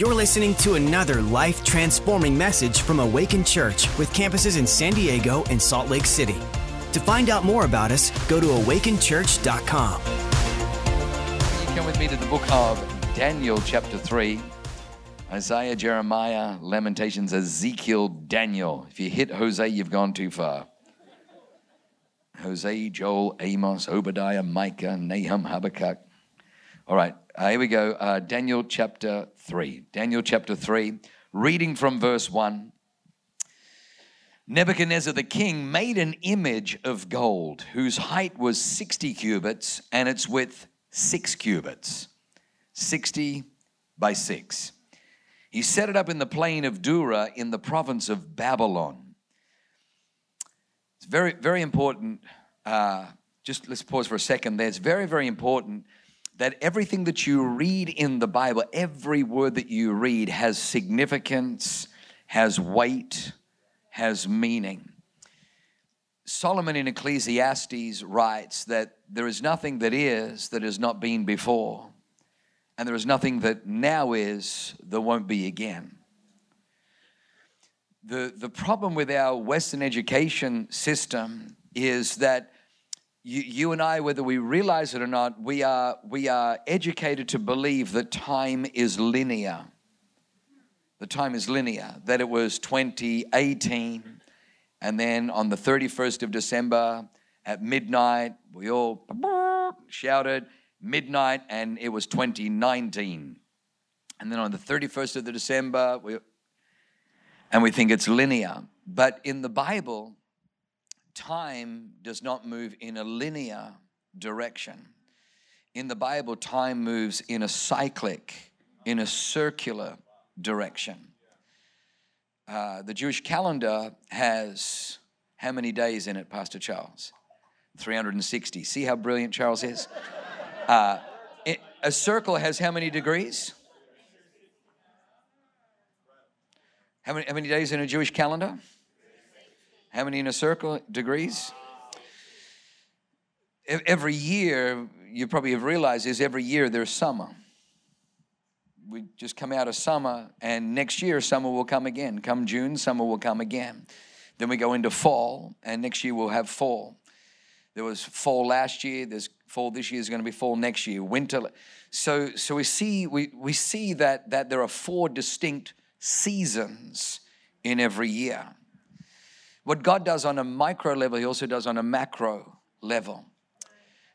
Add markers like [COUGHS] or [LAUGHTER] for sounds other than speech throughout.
You're listening to another life transforming message from Awaken Church with campuses in San Diego and Salt Lake City. To find out more about us, go to awakenchurch.com. Come with me to the book of Daniel, chapter 3. Isaiah, Jeremiah, Lamentations, Ezekiel, Daniel. If you hit Hosea, you've gone too far. Hosea, Joel, Amos, Obadiah, Micah, Nahum, Habakkuk. All right, uh, here we go. Uh, Daniel chapter 3. Daniel chapter 3, reading from verse 1. Nebuchadnezzar the king made an image of gold whose height was 60 cubits and its width 6 cubits. 60 by 6. He set it up in the plain of Dura in the province of Babylon. It's very, very important. Uh, just let's pause for a second there. It's very, very important that everything that you read in the Bible, every word that you read has significance, has weight, has meaning. Solomon in Ecclesiastes writes that there is nothing that is that has not been before, and there is nothing that now is that won't be again. The, the problem with our Western education system is that you, you and I, whether we realize it or not, we are, we are educated to believe that time is linear. The time is linear, that it was 2018, and then on the 31st of December at midnight, we all shouted midnight, and it was 2019. And then on the 31st of the December, we, and we think it's linear. But in the Bible, time does not move in a linear direction. In the Bible, time moves in a cyclic, in a circular direction. Uh, the Jewish calendar has how many days in it, Pastor Charles? 360. See how brilliant Charles is? Uh, it, a circle has how many degrees? How many, how many days in a Jewish calendar? How many in a circle? Degrees? Every year, you probably have realized is every year there's summer. We just come out of summer, and next year summer will come again. Come June, summer will come again. Then we go into fall, and next year we'll have fall. There was fall last year. There's fall this year. Is going to be fall next year. Winter. So, so we see we, we see that that there are four distinct seasons in every year. What God does on a micro level, He also does on a macro level.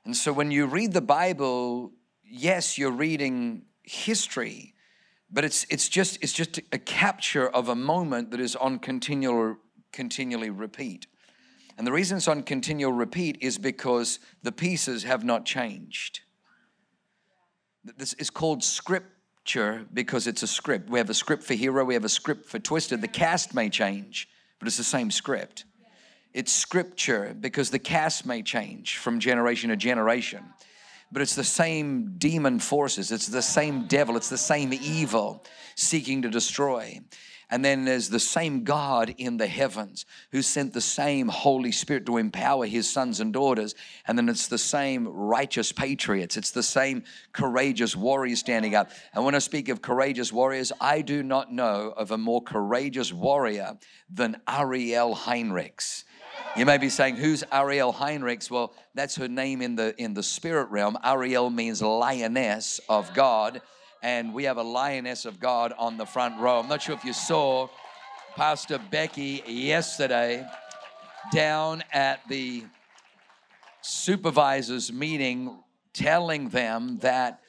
And so when you read the Bible, yes, you're reading history, but it's, it's, just, it's just a capture of a moment that is on continual, continually repeat. And the reason it's on continual repeat is because the pieces have not changed. This is called scripture because it's a script. We have a script for hero, we have a script for twisted. The cast may change, but it's the same script. It's scripture because the cast may change from generation to generation, but it's the same demon forces, it's the same devil, it's the same evil seeking to destroy. And then there's the same God in the heavens who sent the same Holy Spirit to empower his sons and daughters. And then it's the same righteous patriots. It's the same courageous warriors standing up. And when I speak of courageous warriors, I do not know of a more courageous warrior than Ariel Heinrichs. You may be saying, who's Ariel Heinrichs? Well, that's her name in the in the spirit realm. Ariel means lioness of God and we have a lioness of God on the front row. I'm not sure if you saw Pastor Becky yesterday down at the supervisors meeting telling them that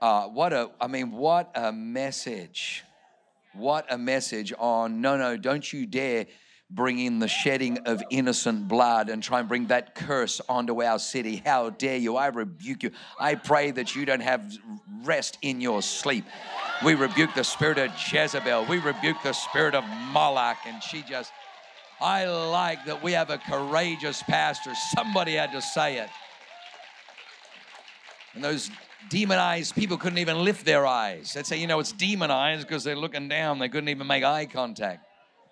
uh, what a i mean what a message what a message on no no don't you dare bring in the shedding of innocent blood and try and bring that curse onto our city. How dare you? I rebuke you. I pray that you don't have rest in your sleep. We rebuke the spirit of Jezebel. We rebuke the spirit of Moloch. And she just, I like that we have a courageous pastor. Somebody had to say it. And those demonized people couldn't even lift their eyes. They'd say, you know, it's demonized because they're looking down. They couldn't even make eye contact.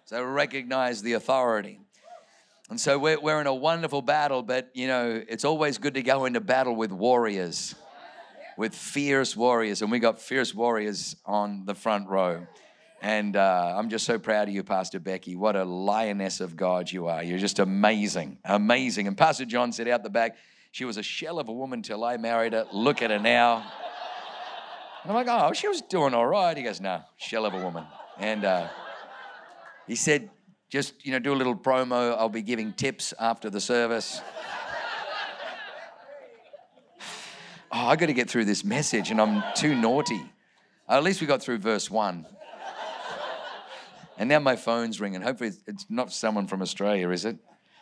So recognize the authority. And so we're, we're in a wonderful battle, but you know, it's always good to go into battle with warriors. with fierce warriors, and we got fierce warriors on the front row. And uh, I'm just so proud of you, Pastor Becky. What a lioness of God you are. You're just amazing, amazing. And Pastor John said out the back, she was a shell of a woman till I married her. Look at her now. And I'm like, oh, she was doing all right. He goes, no, shell of a woman. And uh, he said, just, you know, do a little promo. I'll be giving tips after the service. [LAUGHS] oh, I got to get through this message and I'm too naughty. at least we got through verse one. And now my phone's ringing. Hopefully, it's not someone from Australia, is it?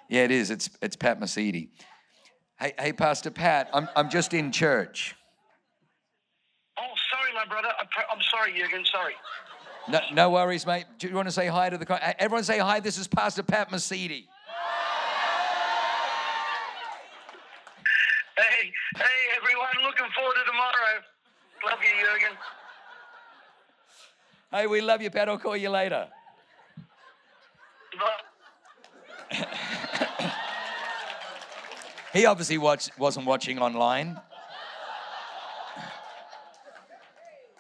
Yeah, it is. It's, it's Pat Mesiti. Hey, hey, Pastor Pat, I'm, I'm just in church. Oh, sorry, my brother. I'm sorry, Jürgen. Sorry. No, no worries, mate. Do you want to say hi to the crowd? Uh, everyone? Say hi. This is Pastor Pat Mesiti. Hey, hey, everyone. Looking forward to tomorrow. Love you, Jürgen. Hey, we love you, Pat. I'll call you later. [COUGHS] he obviously watch, wasn't watching online.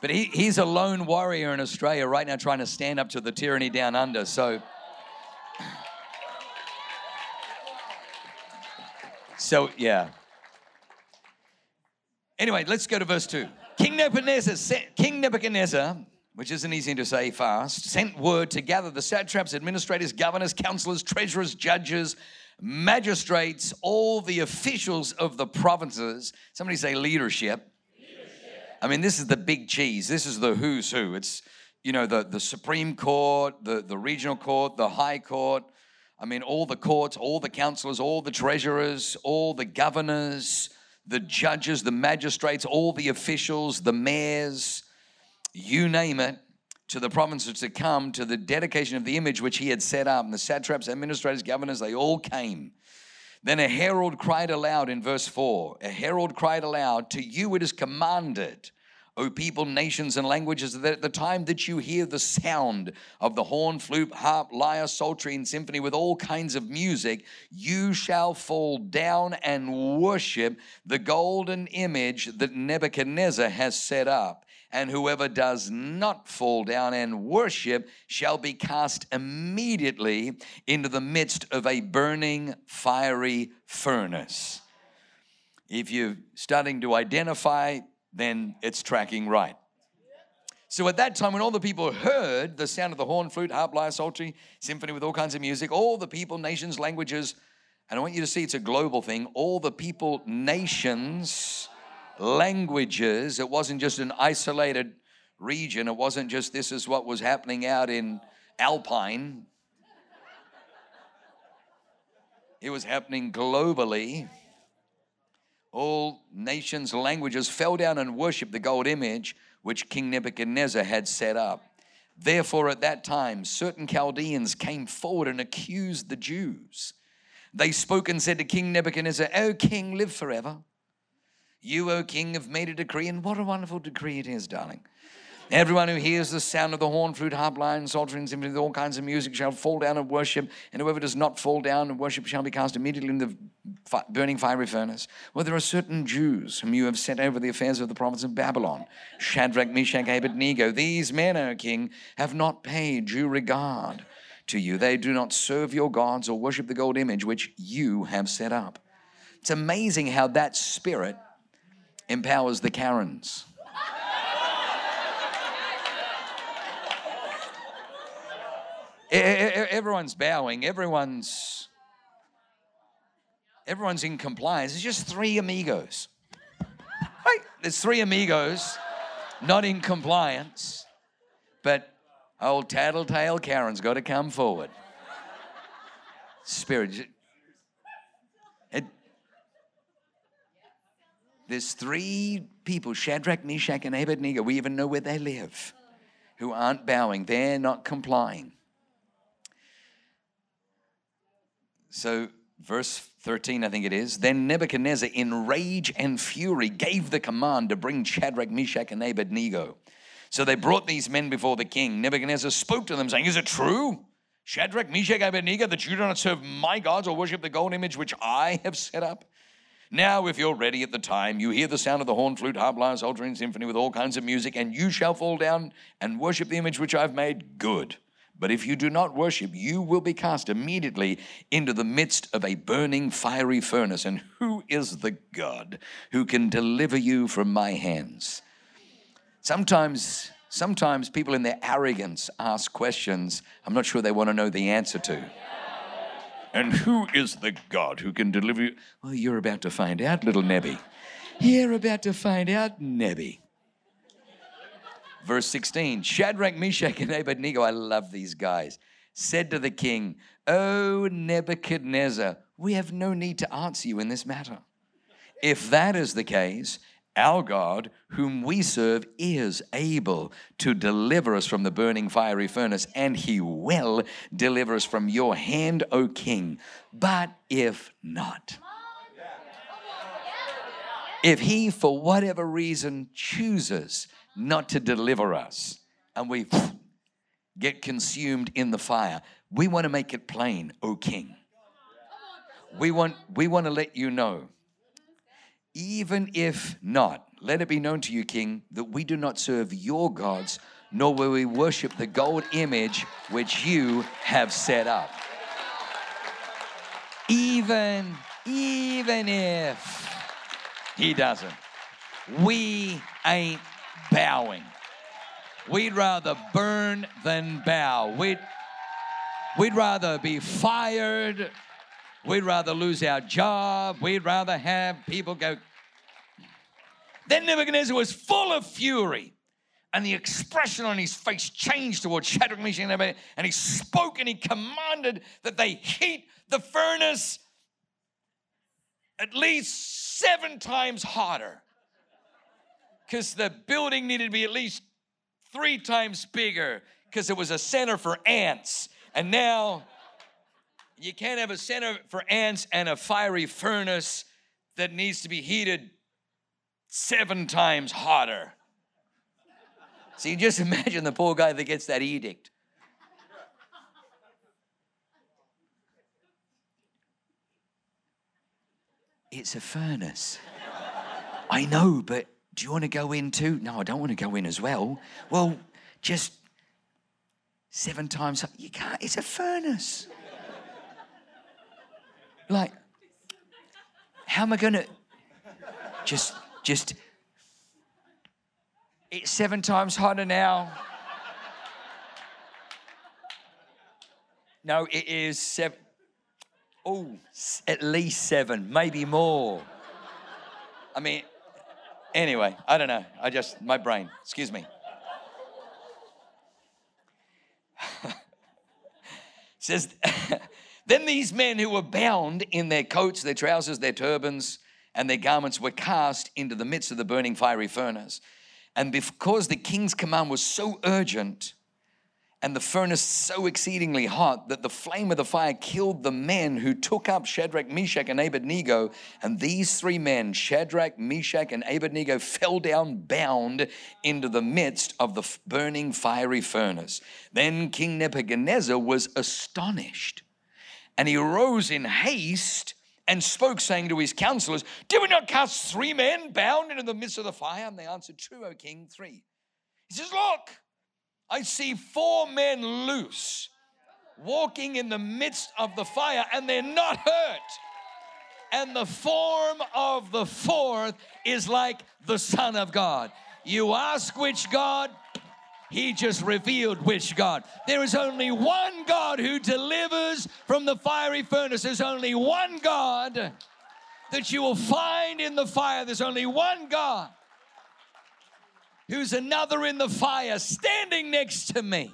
But he, he's a lone warrior in Australia right now trying to stand up to the tyranny down under. So, so yeah. Anyway, let's go to verse 2. King Nebuchadnezzar, King Nebuchadnezzar which isn't easy to say fast, sent word to gather the satraps, administrators, governors, counselors, treasurers, judges, magistrates, all the officials of the provinces. Somebody say leadership. I mean, this is the big cheese. This is the who's who. It's, you know, the, the Supreme Court, the, the regional court, the high court. I mean, all the courts, all the counselors, all the treasurers, all the governors, the judges, the magistrates, all the officials, the mayors you name it, to the provinces to come to the dedication of the image which he had set up. And the satraps, administrators, governors, they all came. Then a herald cried aloud in verse 4 A herald cried aloud, To you it is commanded, O people, nations, and languages, that at the time that you hear the sound of the horn, flute, harp, lyre, psaltery, and symphony with all kinds of music, you shall fall down and worship the golden image that Nebuchadnezzar has set up and whoever does not fall down and worship shall be cast immediately into the midst of a burning fiery furnace. If you're starting to identify, then it's tracking right. So at that time, when all the people heard the sound of the horn, flute, harp, lyre, psaltery, symphony with all kinds of music, all the people, nations, languages, and I want you to see it's a global thing, all the people, nations, languages. It wasn't just an isolated region. It wasn't just this is what was happening out in Alpine. It was happening globally. All nations, languages fell down and worshiped the gold image which King Nebuchadnezzar had set up. Therefore, at that time, certain Chaldeans came forward and accused the Jews. They spoke and said to King Nebuchadnezzar, O king, live forever. You, O king, have made a decree, and what a wonderful decree it is, darling. Everyone who hears the sound of the horn, flute, harp, lyre, psaltery, and symphony with all kinds of music shall fall down and worship, and whoever does not fall down and worship shall be cast immediately in the burning fiery furnace. Well, there are certain Jews whom you have set over the affairs of the province of Babylon Shadrach, Meshach, Abednego. These men, O king, have not paid due regard to you. They do not serve your gods or worship the gold image which you have set up. It's amazing how that spirit empowers the Karens. everyone's bowing, everyone's everyone's in compliance. It's just three amigos. Right? There's three amigos not in compliance, but old tattletale Karen's got to come forward. Spirit, There's three people, Shadrach, Meshach, and Abednego. We even know where they live, who aren't bowing. They're not complying. So, verse 13, I think it is. Then Nebuchadnezzar, in rage and fury, gave the command to bring Shadrach, Meshach, and Abednego. So they brought these men before the king. Nebuchadnezzar spoke to them, saying, Is it true, Shadrach, Meshach, Abednego, that you do not serve my gods or worship the gold image which I have set up? Now, if you're ready at the time, you hear the sound of the horn, flute, harp, lyre, psaltery, and symphony with all kinds of music, and you shall fall down and worship the image which I've made. Good. But if you do not worship, you will be cast immediately into the midst of a burning fiery furnace. And who is the God who can deliver you from my hands? Sometimes, sometimes people in their arrogance ask questions I'm not sure they want to know the answer to. And who is the God who can deliver you? Well, you're about to find out, little Nebby. You're about to find out, Nebby. Verse 16 Shadrach, Meshach, and Abednego, I love these guys, said to the king, O Nebuchadnezzar, we have no need to answer you in this matter. If that is the case, our God, whom we serve, is able to deliver us from the burning fiery furnace, and he will deliver us from your hand, O king. But if not, if he, for whatever reason, chooses not to deliver us and we get consumed in the fire, we want to make it plain, O king. We want, we want to let you know even if not, let it be known to you, King, that we do not serve your gods, nor will we worship the gold image which you have set up. Even, even if he doesn't, we ain't bowing. We'd rather burn than bow. We'd, we'd rather be fired We'd rather lose our job. We'd rather have people go. Then Nebuchadnezzar was full of fury, and the expression on his face changed towards Shadrach, Meshach, and Abednego, and he spoke and he commanded that they heat the furnace at least seven times hotter because the building needed to be at least three times bigger because it was a center for ants. And now you can't have a center for ants and a fiery furnace that needs to be heated seven times hotter. So you just imagine the poor guy that gets that edict. It's a furnace. I know, but do you want to go in too? No, I don't want to go in as well. Well, just seven times. You can't, it's a furnace. Like, how am I going to just, just, it's seven times hotter now. No, it is seven. Oh, at least seven, maybe more. I mean, anyway, I don't know. I just, my brain, excuse me. [LAUGHS] says, [LAUGHS] then these men who were bound in their coats, their trousers, their turbans, and their garments were cast into the midst of the burning fiery furnace. And because the king's command was so urgent, and the furnace so exceedingly hot that the flame of the fire killed the men who took up Shadrach, Meshach, and Abednego. And these three men, Shadrach, Meshach, and Abednego, fell down bound into the midst of the burning fiery furnace. Then King Nebuchadnezzar was astonished and he arose in haste and spoke, saying to his counselors, Did we not cast three men bound into the midst of the fire? And they answered, True, O king, three. He says, Look, I see four men loose, walking in the midst of the fire, and they're not hurt. And the form of the fourth is like the Son of God. You ask which God? He just revealed which God. There is only one God who delivers from the fiery furnace. There's only one God that you will find in the fire. There's only one God who's another in the fire standing next to me.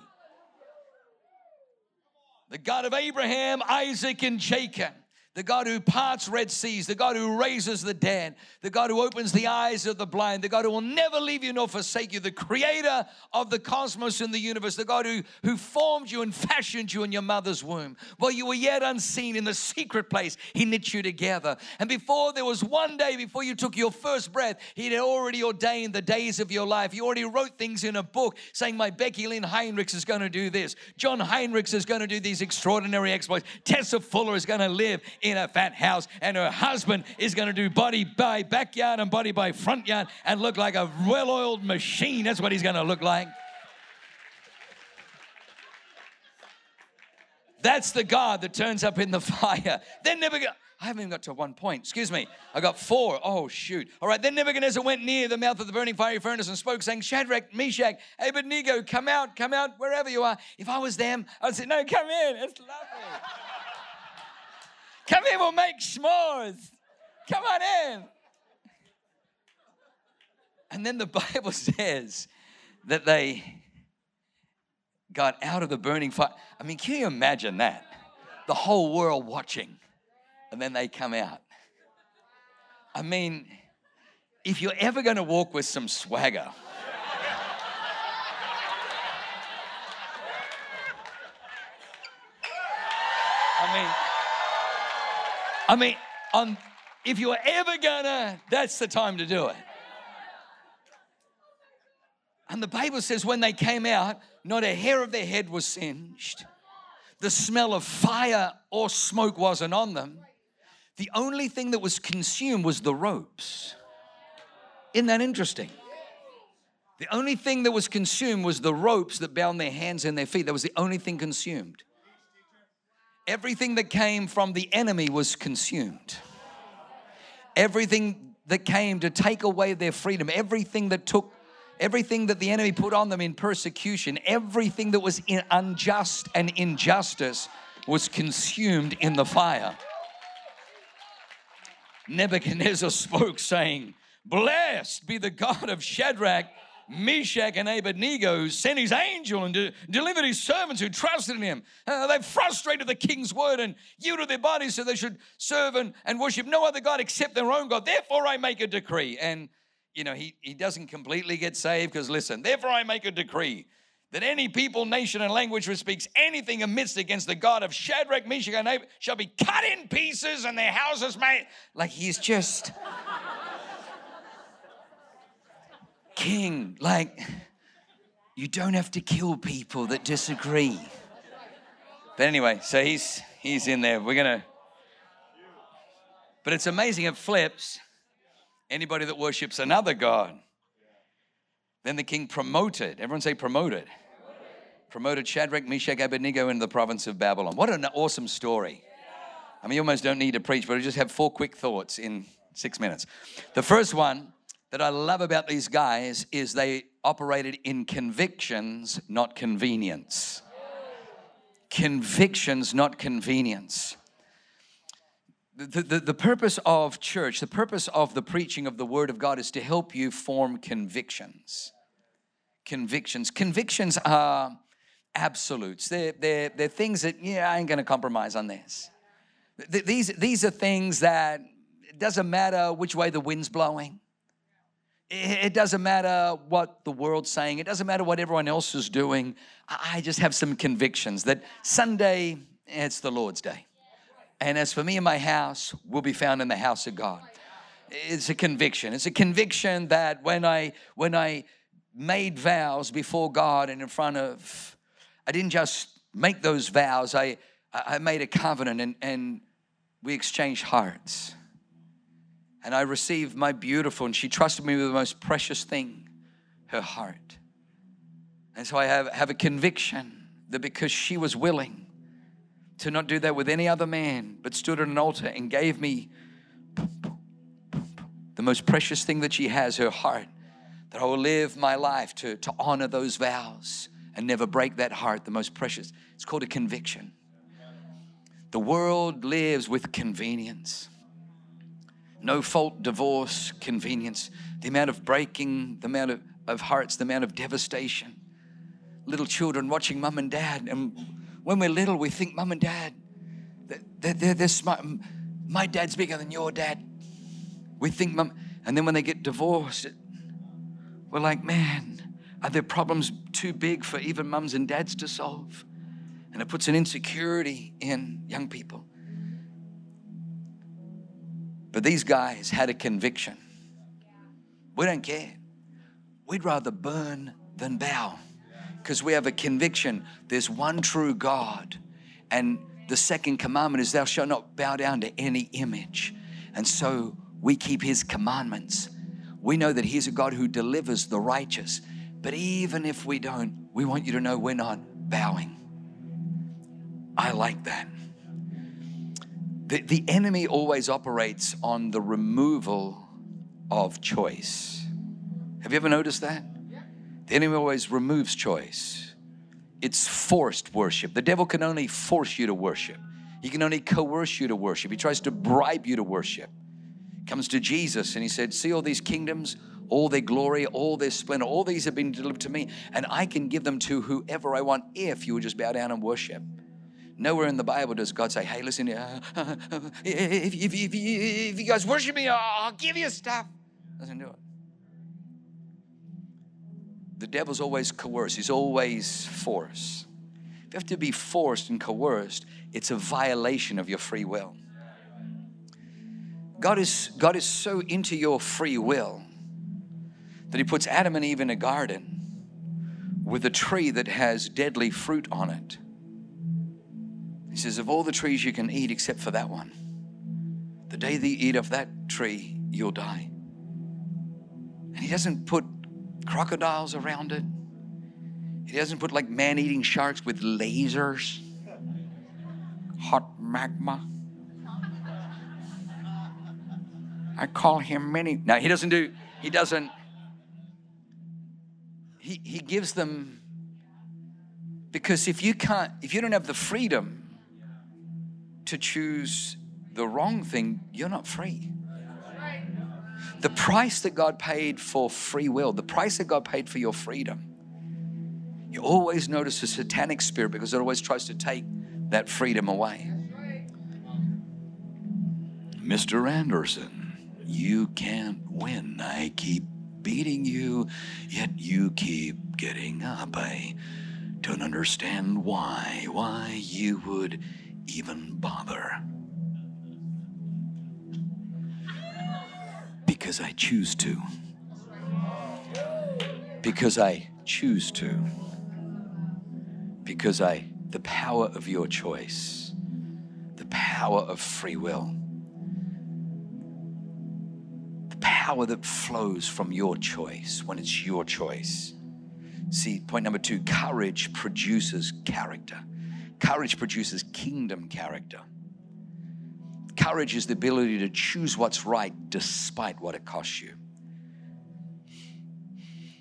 The God of Abraham, Isaac, and Jacob the God who parts Red Seas, the God who raises the dead, the God who opens the eyes of the blind, the God who will never leave you nor forsake you, the creator of the cosmos and the universe, the God who, who formed you and fashioned you in your mother's womb. While you were yet unseen in the secret place, He knit you together. And before there was one day, before you took your first breath, He had already ordained the days of your life. He already wrote things in a book saying, My Becky Lynn Heinrichs is going to do this. John Heinrichs is going to do these extraordinary exploits. Tessa Fuller is going to live in a fat house, and her husband is going to do body by backyard and body by front yard and look like a well oiled machine. That's what he's going to look like. That's the God that turns up in the [LAUGHS] fire. I haven't even got to one point. Excuse me. I got four. Oh, shoot. All right. Then Nebuchadnezzar went near the mouth of the burning fiery furnace and spoke, saying, Shadrach, Meshach, Abednego, come out, come out, wherever you are. If I was them, I'd say, No, come in. It's lovely. Come in, we'll make s'mores. Come on in. And then the [LAUGHS] Bible says that they got out of the burning fire. I mean, can you imagine that? The whole world watching and then they come out. I mean, if you're ever going to walk with some swagger, I mean, I mean, on, if you're ever gonna, that's the time to do it. And the Bible says when they came out, not a hair of their head was singed. The smell of fire or smoke wasn't on them. The only thing that was consumed was the ropes. Isn't that interesting? The only thing that was consumed was the ropes that bound their hands and their feet. That was the only thing consumed. Everything that came from the enemy was consumed. Everything that came to take away their freedom, everything that took, everything that the enemy put on them in persecution, everything that was unjust and injustice was consumed in the fire. Nebuchadnezzar [LAUGHS] spoke, saying, Blessed be the God of Shadrach, Meshach, and Abednego, sent his angel and de- delivered his servants who trusted in him. Uh, they frustrated the king's word and yielded their bodies so they should serve and, and worship no other God except their own God. Therefore, I make a decree. And, you know, he, he doesn't completely get saved because, listen, therefore, I make a decree that any people, nation, and language who speaks anything amidst against the God of Shadrach, Meshach, and Abednego shall be cut in pieces and their houses made. Like he's just king. Like you don't have to kill people that disagree. But anyway, so he's he's in there. We're gonna. But it's amazing. It flips. Anybody that worships another god. Then the king promoted. Everyone say promoted promoted Shadrach, Meshach, Abednego into the province of Babylon. What an awesome story. I mean, you almost don't need to preach, but I just have four quick thoughts in six minutes. The first one that I love about these guys is they operated in convictions, not convenience. Convictions, not convenience. The, the, the purpose of church, the purpose of the preaching of the Word of God is to help you form convictions. Convictions. Convictions are absolutes. They're, they're, they're things that, yeah, I ain't gonna compromise on this. These, these are things that it doesn't matter which way the wind's blowing. It doesn't matter what the world's saying. It doesn't matter what everyone else is doing. I just have some convictions that Sunday, it's the Lord's day. And as for me and my house, we'll be found in the house of God. It's a conviction. It's a conviction that when I when I made vows before God and in front of I didn't just make those vows, I, I made a covenant and, and we exchanged hearts. And I received my beautiful, and she trusted me with the most precious thing, her heart. And so I have, have a conviction that because she was willing to not do that with any other man, but stood at an altar and gave me the most precious thing that she has, her heart, that I will live my life to, to honor those vows and never break that heart, the most precious. It's called a conviction. The world lives with convenience. No fault divorce, convenience. The amount of breaking, the amount of, of hearts, the amount of devastation. Little children watching mum and dad. And when we're little, we think mum and dad, they're, they're, they're smart. My dad's bigger than your dad. We think mum, and then when they get divorced, we're like, man, are there problems too big for even mums and dads to solve? And it puts an insecurity in young people. But these guys had a conviction. We don't care. We'd rather burn than bow because we have a conviction there's one true God and the second commandment is, Thou shalt not bow down to any image. And so we keep His commandments. We know that He's a God who delivers the righteous. But even if we don't, we want you to know we're not bowing. I like that. The, the enemy always operates on the removal of choice. Have you ever noticed that? The enemy always removes choice. It's forced worship. The devil can only force you to worship. He can only coerce you to worship. He tries to bribe you to worship. Comes to Jesus and he said, See all these kingdoms, all their glory, all their splendor, all these have been delivered to me, and I can give them to whoever I want if you would just bow down and worship. Nowhere in the Bible does God say, Hey, listen, uh, uh, uh, if, if, if, if you guys worship me, I'll give you stuff. Doesn't do it. The devil's always coerced, he's always forced. If you have to be forced and coerced, it's a violation of your free will. God is, God is so into your free will that He puts Adam and Eve in a garden with a tree that has deadly fruit on it. He says, Of all the trees you can eat except for that one, the day that you eat of that tree, you'll die. And He doesn't put crocodiles around it. He doesn't put like man eating sharks with lasers, hot magma. I call him many. No, he doesn't do, he doesn't. He, he gives them, because if you can't, if you don't have the freedom to choose the wrong thing, you're not free. The price that God paid for free will, the price that God paid for your freedom. You always notice a satanic spirit because it always tries to take that freedom away. Mr. Anderson, you can't win. I keep beating you, yet you keep getting up. I don't understand why, why you would even bother. Because I choose to. Because I choose to. Because I, the power of your choice, the power of free will, the power that flows from your choice when it's your choice. See, point number two courage produces character. Courage produces kingdom character. Courage is the ability to choose what's right despite what it costs you.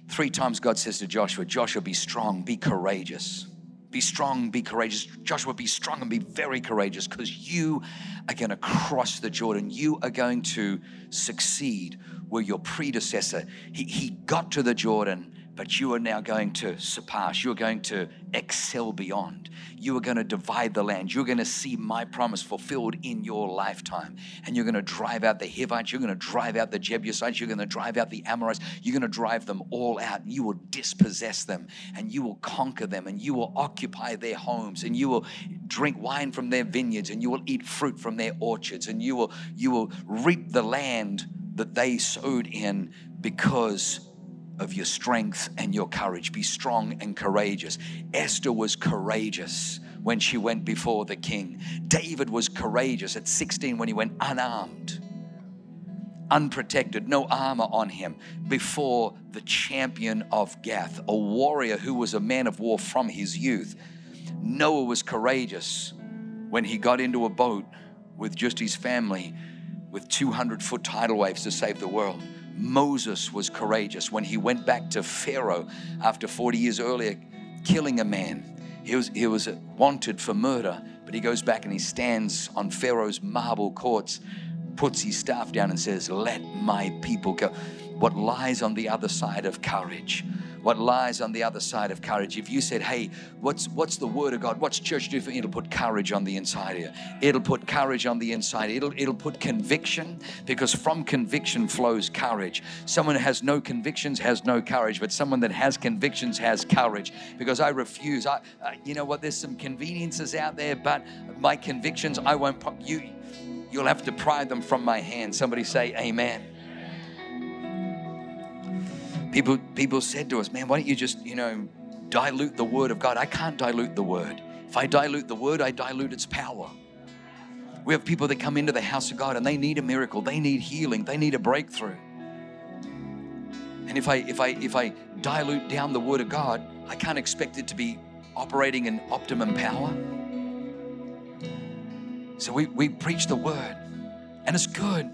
Three times God says to Joshua, Joshua, be strong, be courageous. Be strong, be courageous. Joshua, be strong and be very courageous because you are going to cross the Jordan. You are going to succeed where your predecessor, he, he got to the Jordan but you are now going to surpass. You're going to excel beyond. You are going to divide the land. You're going to see my promise fulfilled in your lifetime. And you're going to drive out the Hivites. You're going to drive out the Jebusites. You're going to drive out the Amorites. You're going to drive them all out. And you will dispossess them. And you will conquer them. And you will occupy their homes. And you will drink wine from their vineyards. And you will eat fruit from their orchards. And you will, you will reap the land that they sowed in because of your strength and your courage. Be strong and courageous. Esther was courageous when she went before the king. David was courageous at 16 when he went unarmed, unprotected, no armor on him, before the champion of Gath, a warrior who was a man of war from his youth. Noah was courageous when he got into a boat with just his family with 200 foot tidal waves to save the world. Moses was courageous when he went back to Pharaoh after 40 years earlier, killing a man. He was, he was wanted for murder, but he goes back and he stands on Pharaoh's marble courts, puts his staff down, and says, Let my people go. What lies on the other side of courage? What lies on the other side of courage. If you said, hey, what's, what's the word of God? What's church do for you? It'll put courage on the inside of you. It'll put courage on the inside. It'll, it'll put conviction because from conviction flows courage. Someone who has no convictions has no courage, but someone that has convictions has courage because I refuse. I, uh, you know what? There's some conveniences out there, but my convictions, I won't, you, you'll have to pry them from my hand. Somebody say amen. People, people said to us, man, why don't you just, you know, dilute the word of God? I can't dilute the word. If I dilute the word, I dilute its power. We have people that come into the house of God and they need a miracle, they need healing, they need a breakthrough. And if I if I if I dilute down the word of God, I can't expect it to be operating in optimum power. So we, we preach the word, and it's good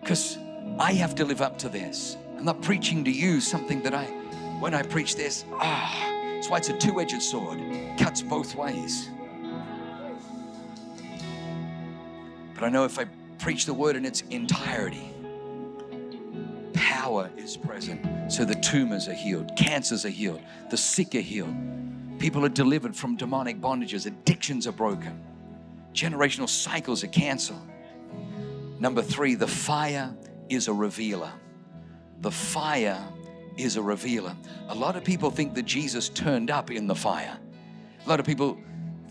because I have to live up to this. I'm not preaching to you something that I, when I preach this, ah, that's why it's a two edged sword, cuts both ways. But I know if I preach the word in its entirety, power is present. So the tumors are healed, cancers are healed, the sick are healed, people are delivered from demonic bondages, addictions are broken, generational cycles are canceled. Number three, the fire is a revealer. The fire is a revealer. A lot of people think that Jesus turned up in the fire. A lot of people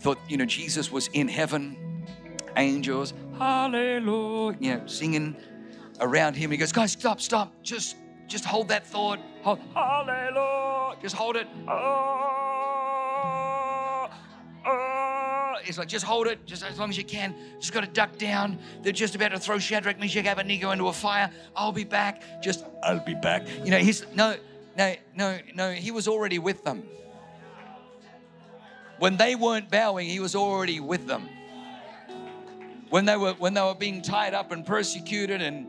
thought, you know, Jesus was in heaven, angels, hallelujah, you know, singing around him. He goes, guys, stop, stop. Just just hold that thought. Hold, hallelujah. Just hold it. Oh, It's like, just hold it, just as long as you can. Just got to duck down. They're just about to throw Shadrach, Meshach, Abednego into a fire. I'll be back. Just, I'll be back. You know, he's, no, no, no, no, he was already with them. When they weren't bowing, he was already with them. When they were, when they were being tied up and persecuted and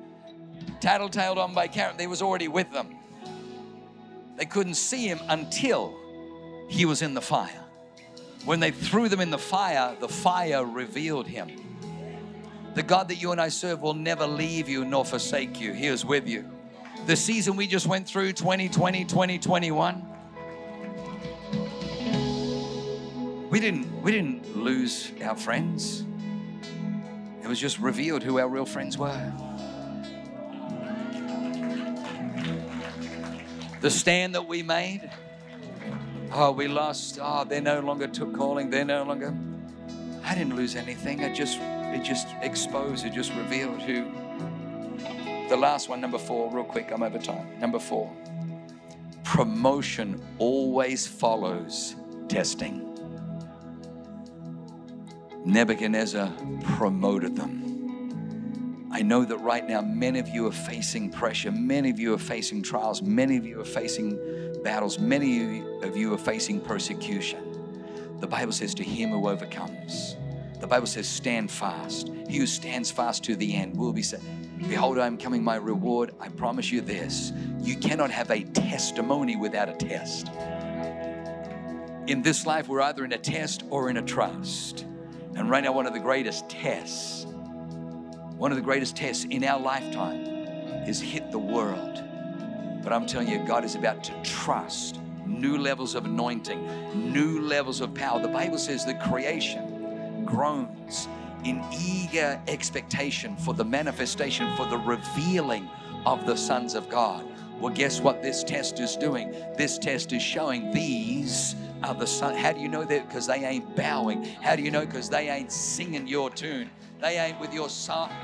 tattletaled on by Karen, they was already with them. They couldn't see him until he was in the fire. When they threw them in the fire, the fire revealed him. The God that you and I serve will never leave you nor forsake you. He is with you. The season we just went through, 2020, 2021, we didn't, we didn't lose our friends. It was just revealed who our real friends were. The stand that we made, oh, we lost, ah, oh, they're no longer took calling, they're no longer. I didn't lose anything. I just, it just exposed, it just revealed who. The last one, number four, real quick, I'm over time. Number four, promotion always follows testing. Nebuchadnezzar promoted them. I know that right now many of you are facing pressure, many of you are facing trials, many of you are facing battles, many of you are facing persecution. The Bible says, To him who overcomes. The Bible says, Stand fast. He who stands fast to the end will be saved. Behold, I am coming, my reward. I promise you this you cannot have a testimony without a test. In this life, we're either in a test or in a trust. And right now, one of the greatest tests one of the greatest tests in our lifetime is hit the world. But I'm telling you, God is about to trust new levels of anointing, new levels of power. The Bible says that creation groans in eager expectation for the manifestation, for the revealing of the sons of God. Well, guess what this test is doing? This test is showing these are the sons. How do you know that? Because they ain't bowing. How do you know? Because they ain't singing your tune. They ain't with your,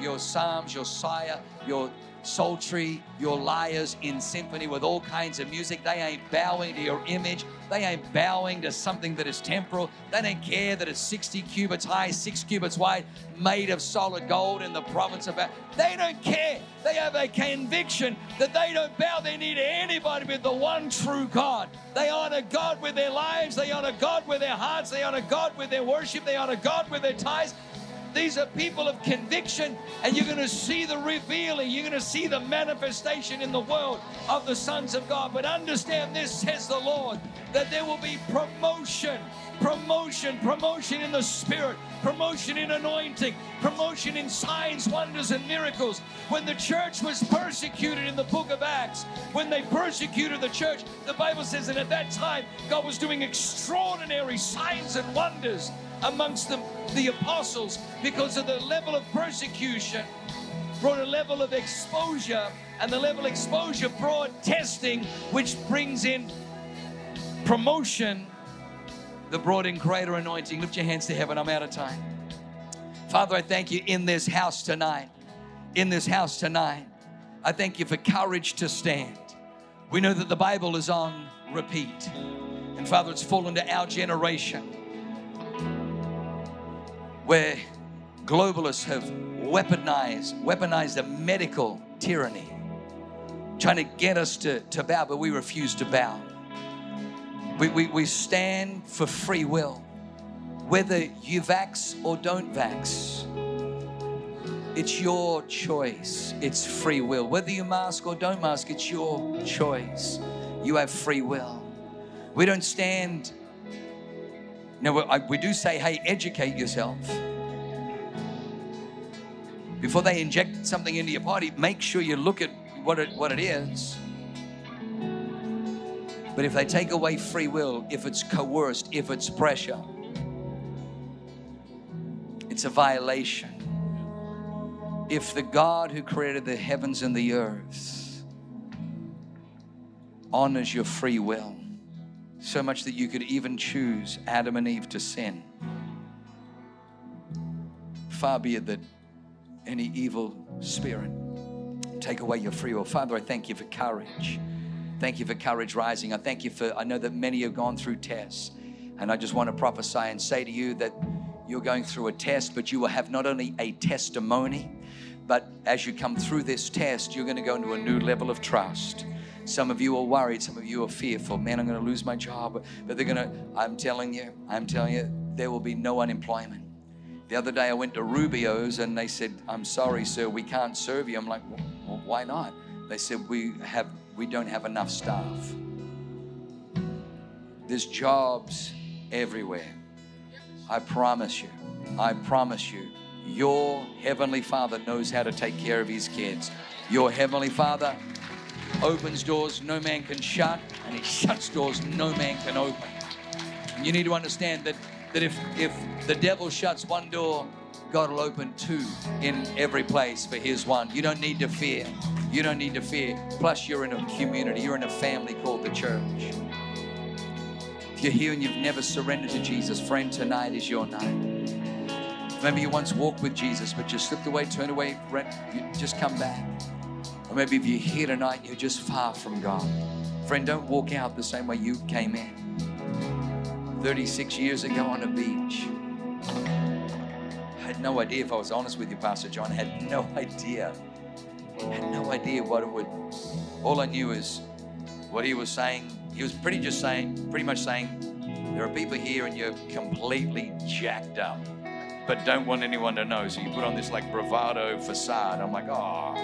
your psalms, your sire, your psaltery, your lyres in symphony with all kinds of music. They ain't bowing to your image. They ain't bowing to something that is temporal. They don't care that it's 60 cubits high, six cubits wide, made of solid gold in the province of. They don't care. They have a conviction that they don't bow their knee to anybody but the one true God. They honor God with their lives. They honor God with their hearts. They honor God with their worship. They honor God with their ties. These are people of conviction, and you're going to see the revealing. You're going to see the manifestation in the world of the sons of God. But understand this, says the Lord, that there will be promotion, promotion, promotion in the Spirit, promotion in anointing, promotion in signs, wonders, and miracles. When the church was persecuted in the book of Acts, when they persecuted the church, the Bible says that at that time, God was doing extraordinary signs and wonders amongst them, the apostles because of the level of persecution brought a level of exposure and the level of exposure brought testing which brings in promotion. That brought in greater anointing. Lift your hands to heaven. I'm out of time. Father i thank you in this house tonight. In this house tonight i thank you for courage to stand. We know that the bible is on repeat. And father it's fallen to our generation where globalists have weaponized, weaponized a medical tyranny, trying to get us to, to bow, but we refuse to bow. We, we, we stand for free will, whether you vax or don't vax. It's your choice. It's free will. Whether you mask or don't mask, it's your choice. You have free will. We don't stand. No, we do say, hey, educate yourself. Before they inject something into your body, make sure you look at what it, what it is. But if they take away free will, if it's coerced, if it's pressure, it's a violation. If the God who created the heavens and the earth honors your free will, so much that you could even choose Adam and Eve to sin, far be it that any evil spirit take away your free will. Father, I thank you for courage. Thank you for courage rising. I thank you for, I know that many have gone through tests. And I just want to prophesy and say to you that you're going through a test, but you will have not only a testimony, but as you come through this test, you're going to go into a new level of trust. Some of you are worried, some of you are fearful. Man, I'm going to lose my job. But they're going to, I'm telling you, I'm telling you, there will be no unemployment. The other day I went to Rubio's and they said, I'm sorry, sir, we can't serve you. I'm like, well, why not? They said, we have, we don't have enough staff. There's jobs everywhere. I promise you, I promise you, your Heavenly Father knows how to take care of His kids. Your Heavenly Father opens doors no man can shut, and He [LAUGHS] shuts doors no man can open. You need to understand that that if, if the devil shuts one door, God will open two in every place for his one. You don't need to fear. You don't need to fear. Plus, you're in a community, you're in a family called the church. If you're here and you've never surrendered to Jesus, friend, tonight is your night. Maybe you once walked with Jesus, but you slipped away, turned away, just come back. Or maybe if you're here tonight, you're just far from God. Friend, don't walk out the same way you came in. 36 years ago on a beach. I had no idea, if I was honest with you, Pastor John, I had no [LAUGHS] idea. I had no idea what it would. All I knew is what he was saying. He was pretty just saying, pretty much saying, there are people here and you're completely jacked up, but don't want anyone to know. So you put on this like bravado facade. I'm like, oh,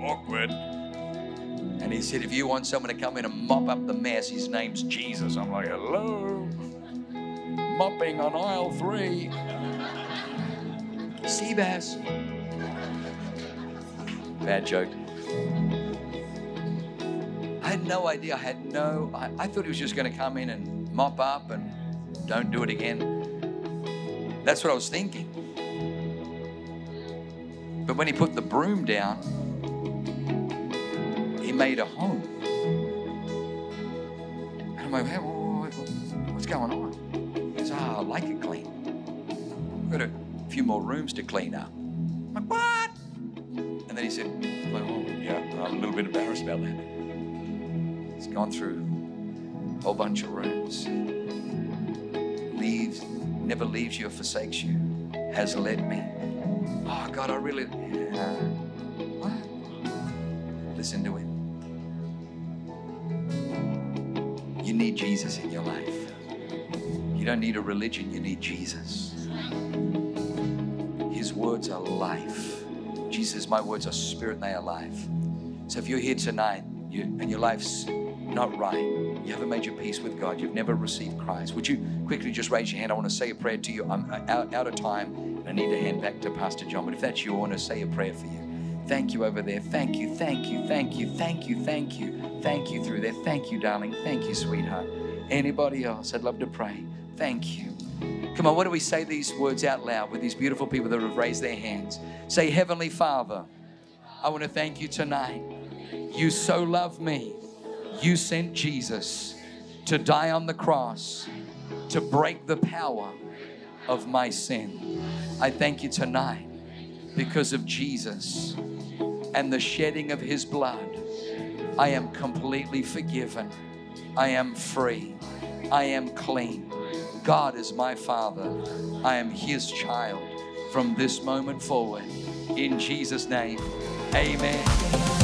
awkward. And he said, if you want someone to come in and mop up the mess, his name's Jesus. I'm like, hello? Mopping on aisle three. Seabass. Bad joke. I had no idea. I had no, I, I thought he was just going to come in and mop up and don't do it again. That's what I was thinking. But when he put the broom down, he made a home. And I'm like, hey, what's going on? He says, ah, I like it clean. We've got a few more rooms to clean up. I'm like, what? And then he said, like, oh, yeah, I'm a little bit embarrassed about that. He's gone through a whole bunch of rooms. Leaves, never leaves you or forsakes you, has led me. Oh, God, I really, what? Listen to it. You need Jesus in your life. You don't need a religion, you need Jesus. His words are life. Jesus, my words are spirit and they are life. So if you're here tonight you, and your life's not right, you haven't made your peace with God, you've never received Christ, would you quickly just raise your hand? I want to say a prayer to you. I'm uh, out, out of time. and I need to hand back to Pastor John. But if that's you, I want to say a prayer for you. Thank you over there. Thank you, thank you, thank you, thank you, thank you. Thank you through there. Thank you, darling. Thank you, sweetheart. Anybody else? I'd love to pray. Thank you. Come on, what do we say these words out loud with these beautiful people that have raised their hands? Say, Heavenly Father, I want to thank you tonight. You so love me. You sent Jesus to die on the cross to break the power of my sin. I thank you tonight because of Jesus and the shedding of his blood. I am completely forgiven. I am free. I am clean. God is my Father. I am His child from this moment forward. In Jesus' name, amen.